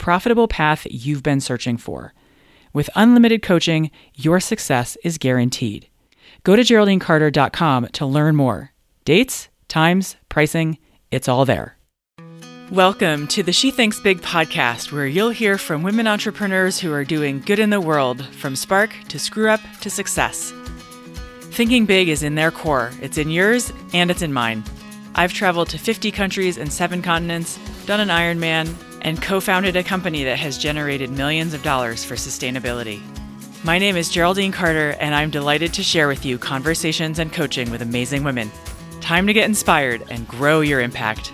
profitable path you've been searching for. With unlimited coaching, your success is guaranteed. Go to GeraldineCarter.com to learn more. Dates, times, pricing, it's all there. Welcome to the She Thinks Big podcast, where you'll hear from women entrepreneurs who are doing good in the world, from spark to screw up to success. Thinking big is in their core, it's in yours and it's in mine. I've traveled to 50 countries and seven continents, done an Ironman, and co founded a company that has generated millions of dollars for sustainability. My name is Geraldine Carter, and I'm delighted to share with you conversations and coaching with amazing women. Time to get inspired and grow your impact.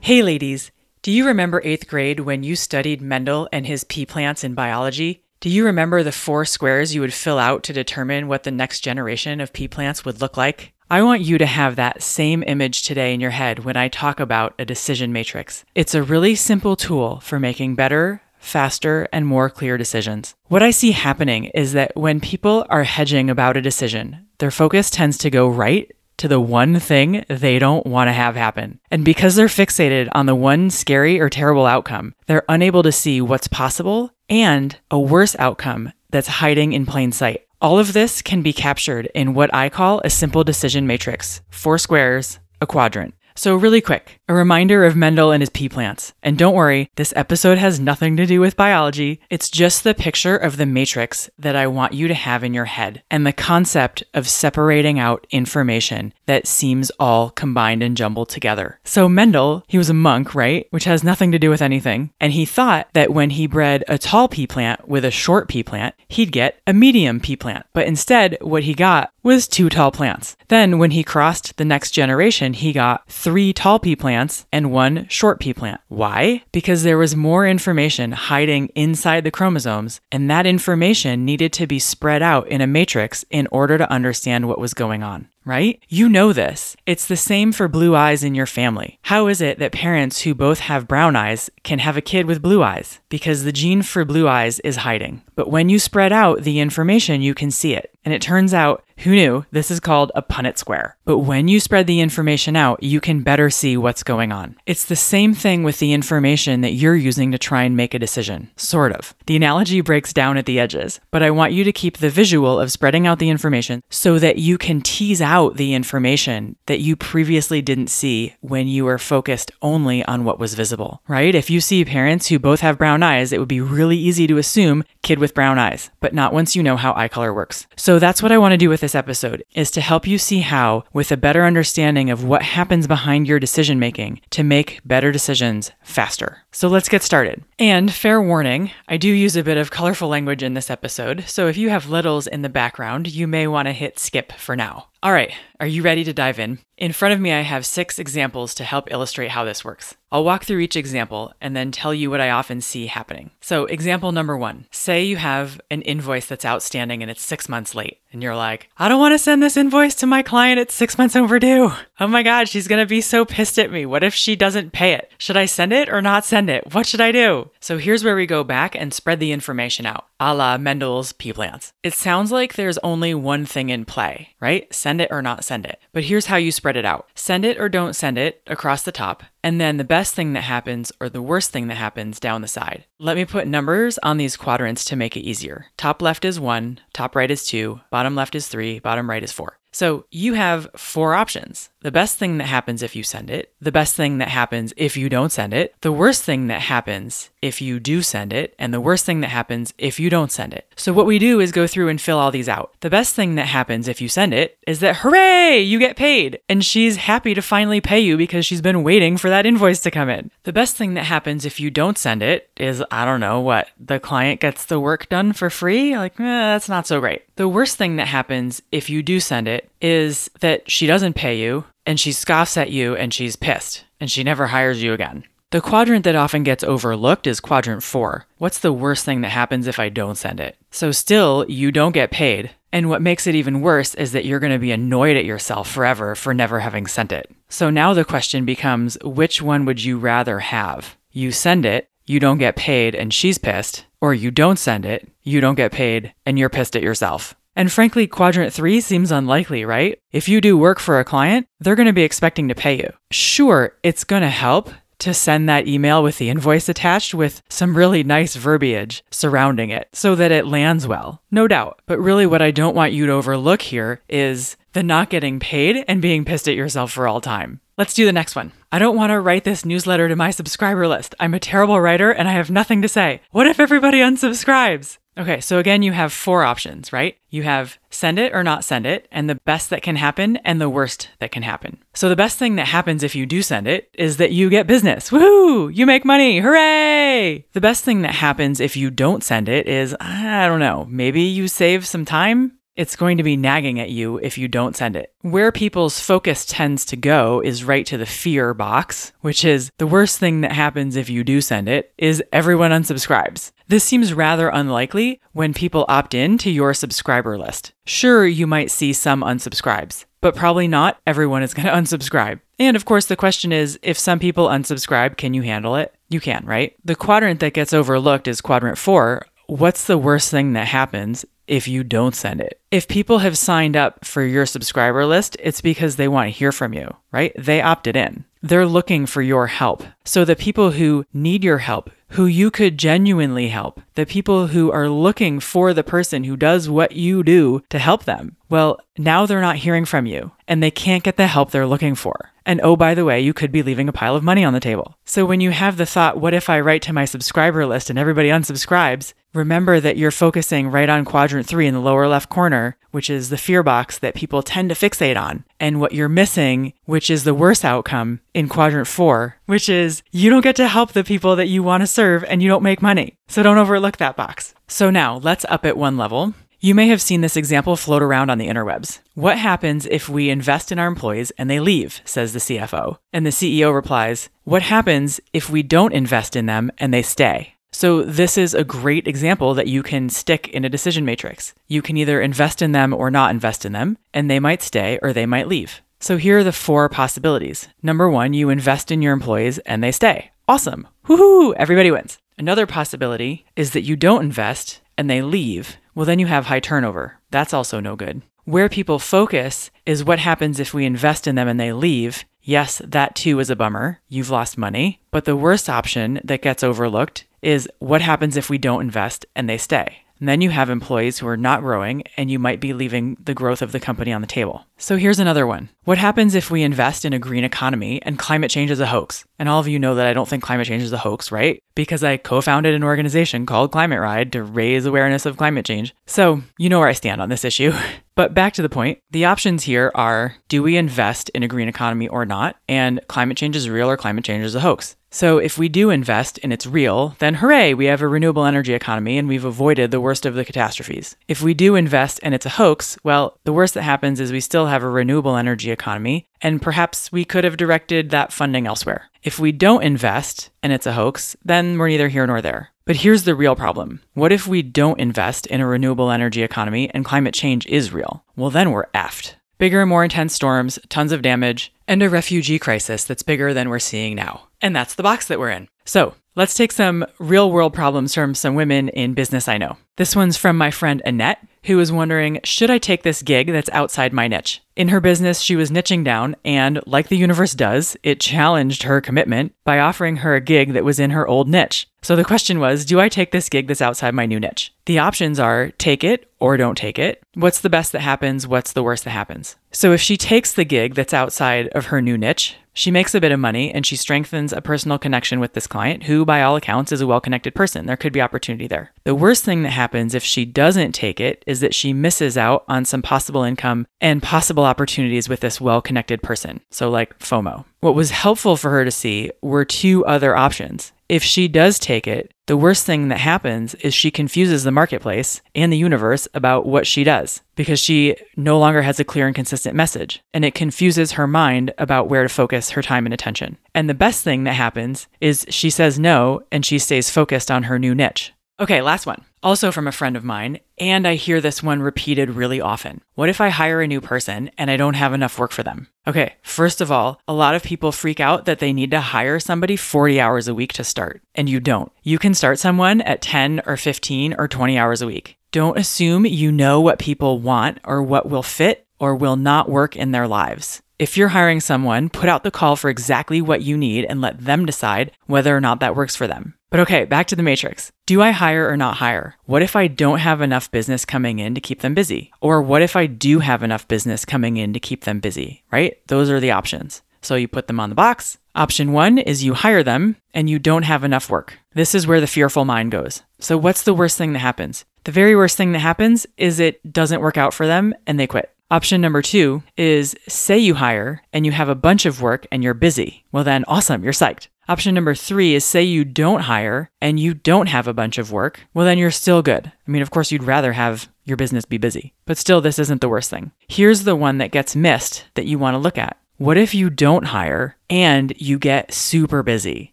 Hey, ladies, do you remember eighth grade when you studied Mendel and his pea plants in biology? Do you remember the four squares you would fill out to determine what the next generation of pea plants would look like? I want you to have that same image today in your head when I talk about a decision matrix. It's a really simple tool for making better, faster, and more clear decisions. What I see happening is that when people are hedging about a decision, their focus tends to go right to the one thing they don't want to have happen. And because they're fixated on the one scary or terrible outcome, they're unable to see what's possible and a worse outcome that's hiding in plain sight. All of this can be captured in what I call a simple decision matrix four squares, a quadrant. So, really quick, a reminder of Mendel and his pea plants. And don't worry, this episode has nothing to do with biology. It's just the picture of the matrix that I want you to have in your head and the concept of separating out information that seems all combined and jumbled together. So, Mendel, he was a monk, right? Which has nothing to do with anything. And he thought that when he bred a tall pea plant with a short pea plant, he'd get a medium pea plant. But instead, what he got was two tall plants. Then, when he crossed the next generation, he got three tall pea plants and one short pea plant. Why? Because there was more information hiding inside the chromosomes, and that information needed to be spread out in a matrix in order to understand what was going on right? You know this. It's the same for blue eyes in your family. How is it that parents who both have brown eyes can have a kid with blue eyes? Because the gene for blue eyes is hiding. But when you spread out the information, you can see it. And it turns out, who knew, this is called a Punnett square. But when you spread the information out, you can better see what's going on. It's the same thing with the information that you're using to try and make a decision. Sort of. The analogy breaks down at the edges, but I want you to keep the visual of spreading out the information so that you can tease out the information that you previously didn't see when you were focused only on what was visible, right? If you see parents who both have brown eyes, it would be really easy to assume kid with brown eyes, but not once you know how eye color works. So that's what I want to do with this episode is to help you see how with a better understanding of what happens behind your decision making to make better decisions faster. So let's get started. And fair warning, I do use a bit of colorful language in this episode, so if you have littles in the background, you may want to hit skip for now. All right, are you ready to dive in? In front of me, I have six examples to help illustrate how this works. I'll walk through each example and then tell you what I often see happening. So, example number one say you have an invoice that's outstanding and it's six months late, and you're like, I don't want to send this invoice to my client, it's six months overdue. Oh my God, she's gonna be so pissed at me. What if she doesn't pay it? Should I send it or not send it? What should I do? So, here's where we go back and spread the information out, a la Mendel's pea plants. It sounds like there's only one thing in play, right? Send it or not send it. But here's how you spread it out send it or don't send it across the top, and then the best thing that happens or the worst thing that happens down the side. Let me put numbers on these quadrants to make it easier. Top left is one, top right is two, bottom left is three, bottom right is four. So you have four options. The best thing that happens if you send it, the best thing that happens if you don't send it, the worst thing that happens if you do send it, and the worst thing that happens if you don't send it. So, what we do is go through and fill all these out. The best thing that happens if you send it is that, hooray, you get paid. And she's happy to finally pay you because she's been waiting for that invoice to come in. The best thing that happens if you don't send it is, I don't know, what? The client gets the work done for free? Like, eh, that's not so great. The worst thing that happens if you do send it is that she doesn't pay you and she scoffs at you and she's pissed and she never hires you again. The quadrant that often gets overlooked is quadrant four. What's the worst thing that happens if I don't send it? So, still, you don't get paid. And what makes it even worse is that you're going to be annoyed at yourself forever for never having sent it. So now the question becomes which one would you rather have? You send it, you don't get paid, and she's pissed, or you don't send it, you don't get paid, and you're pissed at yourself. And frankly, quadrant three seems unlikely, right? If you do work for a client, they're going to be expecting to pay you. Sure, it's going to help to send that email with the invoice attached with some really nice verbiage surrounding it so that it lands well. No doubt. But really, what I don't want you to overlook here is the not getting paid and being pissed at yourself for all time. Let's do the next one. I don't want to write this newsletter to my subscriber list. I'm a terrible writer and I have nothing to say. What if everybody unsubscribes? Okay, so again, you have four options, right? You have send it or not send it, and the best that can happen and the worst that can happen. So, the best thing that happens if you do send it is that you get business. Woohoo! You make money. Hooray! The best thing that happens if you don't send it is, I don't know, maybe you save some time? It's going to be nagging at you if you don't send it. Where people's focus tends to go is right to the fear box, which is the worst thing that happens if you do send it is everyone unsubscribes. This seems rather unlikely when people opt in to your subscriber list. Sure, you might see some unsubscribes, but probably not everyone is going to unsubscribe. And of course, the question is if some people unsubscribe, can you handle it? You can, right? The quadrant that gets overlooked is quadrant four. What's the worst thing that happens if you don't send it. If people have signed up for your subscriber list, it's because they want to hear from you, right? They opted in. They're looking for your help. So the people who need your help, who you could genuinely help, the people who are looking for the person who does what you do to help them, well, now they're not hearing from you and they can't get the help they're looking for. And oh, by the way, you could be leaving a pile of money on the table. So when you have the thought, what if I write to my subscriber list and everybody unsubscribes? Remember that you're focusing right on quadrant three in the lower left corner, which is the fear box that people tend to fixate on. And what you're missing, which is the worst outcome in quadrant four, which is you don't get to help the people that you want to serve and you don't make money. So don't overlook that box. So now let's up it one level. You may have seen this example float around on the interwebs. What happens if we invest in our employees and they leave, says the CFO. And the CEO replies, What happens if we don't invest in them and they stay? So, this is a great example that you can stick in a decision matrix. You can either invest in them or not invest in them, and they might stay or they might leave. So, here are the four possibilities. Number one, you invest in your employees and they stay. Awesome. Woohoo! Everybody wins. Another possibility is that you don't invest and they leave. Well, then you have high turnover. That's also no good. Where people focus is what happens if we invest in them and they leave. Yes, that too is a bummer. You've lost money. But the worst option that gets overlooked is what happens if we don't invest and they stay. And then you have employees who are not growing and you might be leaving the growth of the company on the table. So here's another one. What happens if we invest in a green economy and climate change is a hoax? And all of you know that I don't think climate change is a hoax, right? Because I co founded an organization called Climate Ride to raise awareness of climate change. So you know where I stand on this issue. But back to the point, the options here are do we invest in a green economy or not? And climate change is real or climate change is a hoax. So if we do invest and it's real, then hooray, we have a renewable energy economy and we've avoided the worst of the catastrophes. If we do invest and it's a hoax, well, the worst that happens is we still have a renewable energy economy and perhaps we could have directed that funding elsewhere. If we don't invest and it's a hoax, then we're neither here nor there. But here's the real problem. What if we don't invest in a renewable energy economy and climate change is real? Well, then we're effed. Bigger and more intense storms, tons of damage, and a refugee crisis that's bigger than we're seeing now. And that's the box that we're in. So, let's take some real world problems from some women in business I know. This one's from my friend Annette, who was wondering should I take this gig that's outside my niche? In her business, she was niching down, and like the universe does, it challenged her commitment by offering her a gig that was in her old niche. So the question was Do I take this gig that's outside my new niche? The options are take it or don't take it. What's the best that happens? What's the worst that happens? So if she takes the gig that's outside of her new niche, she makes a bit of money and she strengthens a personal connection with this client, who, by all accounts, is a well connected person. There could be opportunity there. The worst thing that happens if she doesn't take it is that she misses out on some possible income and possible opportunities with this well connected person. So, like FOMO. What was helpful for her to see were two other options. If she does take it, the worst thing that happens is she confuses the marketplace and the universe about what she does because she no longer has a clear and consistent message, and it confuses her mind about where to focus her time and attention. And the best thing that happens is she says no and she stays focused on her new niche. Okay, last one. Also from a friend of mine, and I hear this one repeated really often. What if I hire a new person and I don't have enough work for them? Okay, first of all, a lot of people freak out that they need to hire somebody 40 hours a week to start, and you don't. You can start someone at 10 or 15 or 20 hours a week. Don't assume you know what people want or what will fit or will not work in their lives. If you're hiring someone, put out the call for exactly what you need and let them decide whether or not that works for them. But okay, back to the matrix. Do I hire or not hire? What if I don't have enough business coming in to keep them busy? Or what if I do have enough business coming in to keep them busy, right? Those are the options. So you put them on the box. Option one is you hire them and you don't have enough work. This is where the fearful mind goes. So, what's the worst thing that happens? The very worst thing that happens is it doesn't work out for them and they quit. Option number two is say you hire and you have a bunch of work and you're busy. Well, then, awesome, you're psyched. Option number three is say you don't hire and you don't have a bunch of work. Well, then you're still good. I mean, of course, you'd rather have your business be busy, but still, this isn't the worst thing. Here's the one that gets missed that you want to look at. What if you don't hire and you get super busy?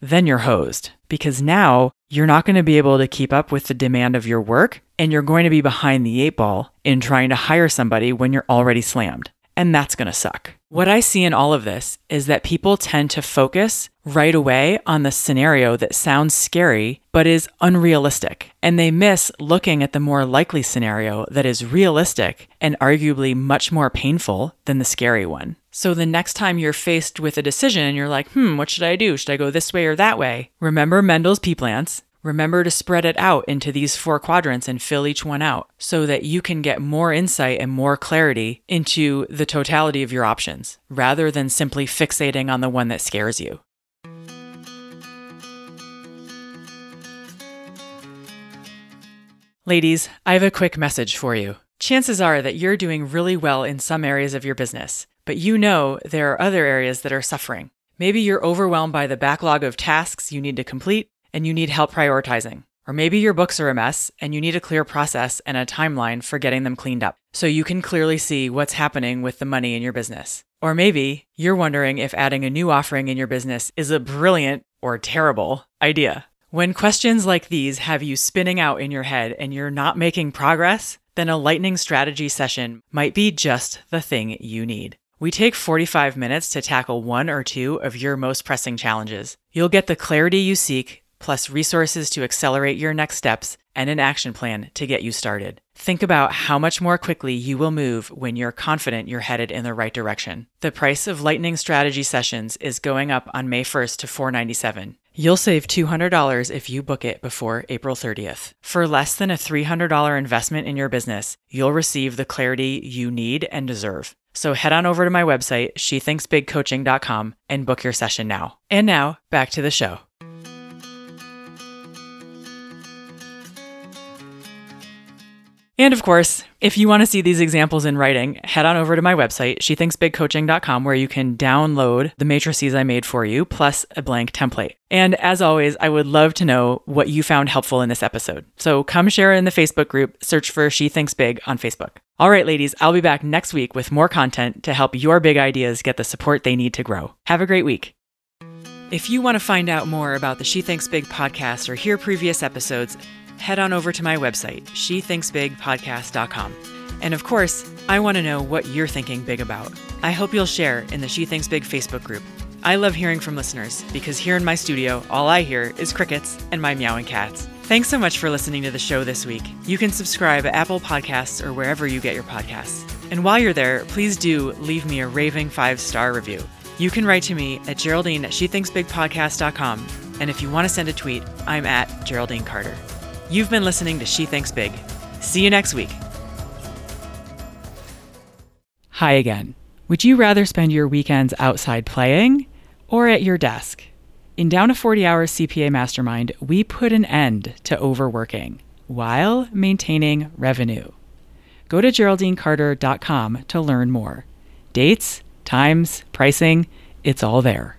Then you're hosed because now you're not going to be able to keep up with the demand of your work and you're going to be behind the eight ball in trying to hire somebody when you're already slammed. And that's going to suck. What I see in all of this is that people tend to focus right away on the scenario that sounds scary but is unrealistic. And they miss looking at the more likely scenario that is realistic and arguably much more painful than the scary one. So the next time you're faced with a decision and you're like, hmm, what should I do? Should I go this way or that way? Remember Mendel's pea plants Remember to spread it out into these four quadrants and fill each one out so that you can get more insight and more clarity into the totality of your options rather than simply fixating on the one that scares you. Ladies, I have a quick message for you. Chances are that you're doing really well in some areas of your business, but you know there are other areas that are suffering. Maybe you're overwhelmed by the backlog of tasks you need to complete and you need help prioritizing. Or maybe your books are a mess and you need a clear process and a timeline for getting them cleaned up so you can clearly see what's happening with the money in your business. Or maybe you're wondering if adding a new offering in your business is a brilliant or terrible idea. When questions like these have you spinning out in your head and you're not making progress, then a lightning strategy session might be just the thing you need. We take 45 minutes to tackle one or two of your most pressing challenges. You'll get the clarity you seek plus resources to accelerate your next steps and an action plan to get you started. Think about how much more quickly you will move when you're confident you're headed in the right direction. The price of Lightning Strategy Sessions is going up on May 1st to 497. You'll save $200 if you book it before April 30th. For less than a $300 investment in your business, you'll receive the clarity you need and deserve. So head on over to my website, shethinksbigcoaching.com, and book your session now. And now, back to the show. And of course, if you want to see these examples in writing, head on over to my website, shethinksbigcoaching.com, where you can download the matrices I made for you, plus a blank template. And as always, I would love to know what you found helpful in this episode. So come share in the Facebook group, search for She Thinks Big on Facebook. All right, ladies, I'll be back next week with more content to help your big ideas get the support they need to grow. Have a great week. If you want to find out more about the She Thinks Big podcast or hear previous episodes, head on over to my website, shethinksbigpodcast.com. And of course, I want to know what you're thinking big about. I hope you'll share in the She Thinks Big Facebook group. I love hearing from listeners because here in my studio, all I hear is crickets and my meowing cats. Thanks so much for listening to the show this week. You can subscribe at Apple Podcasts or wherever you get your podcasts. And while you're there, please do leave me a raving five star review. You can write to me at Geraldine at SheThinksBigPodcast.com. And if you want to send a tweet, I'm at Geraldine Carter. You've been listening to She Thinks Big. See you next week. Hi again. Would you rather spend your weekends outside playing or at your desk? In Down to 40 Hours CPA Mastermind, we put an end to overworking while maintaining revenue. Go to GeraldineCarter.com to learn more. Dates, times, pricing, it's all there.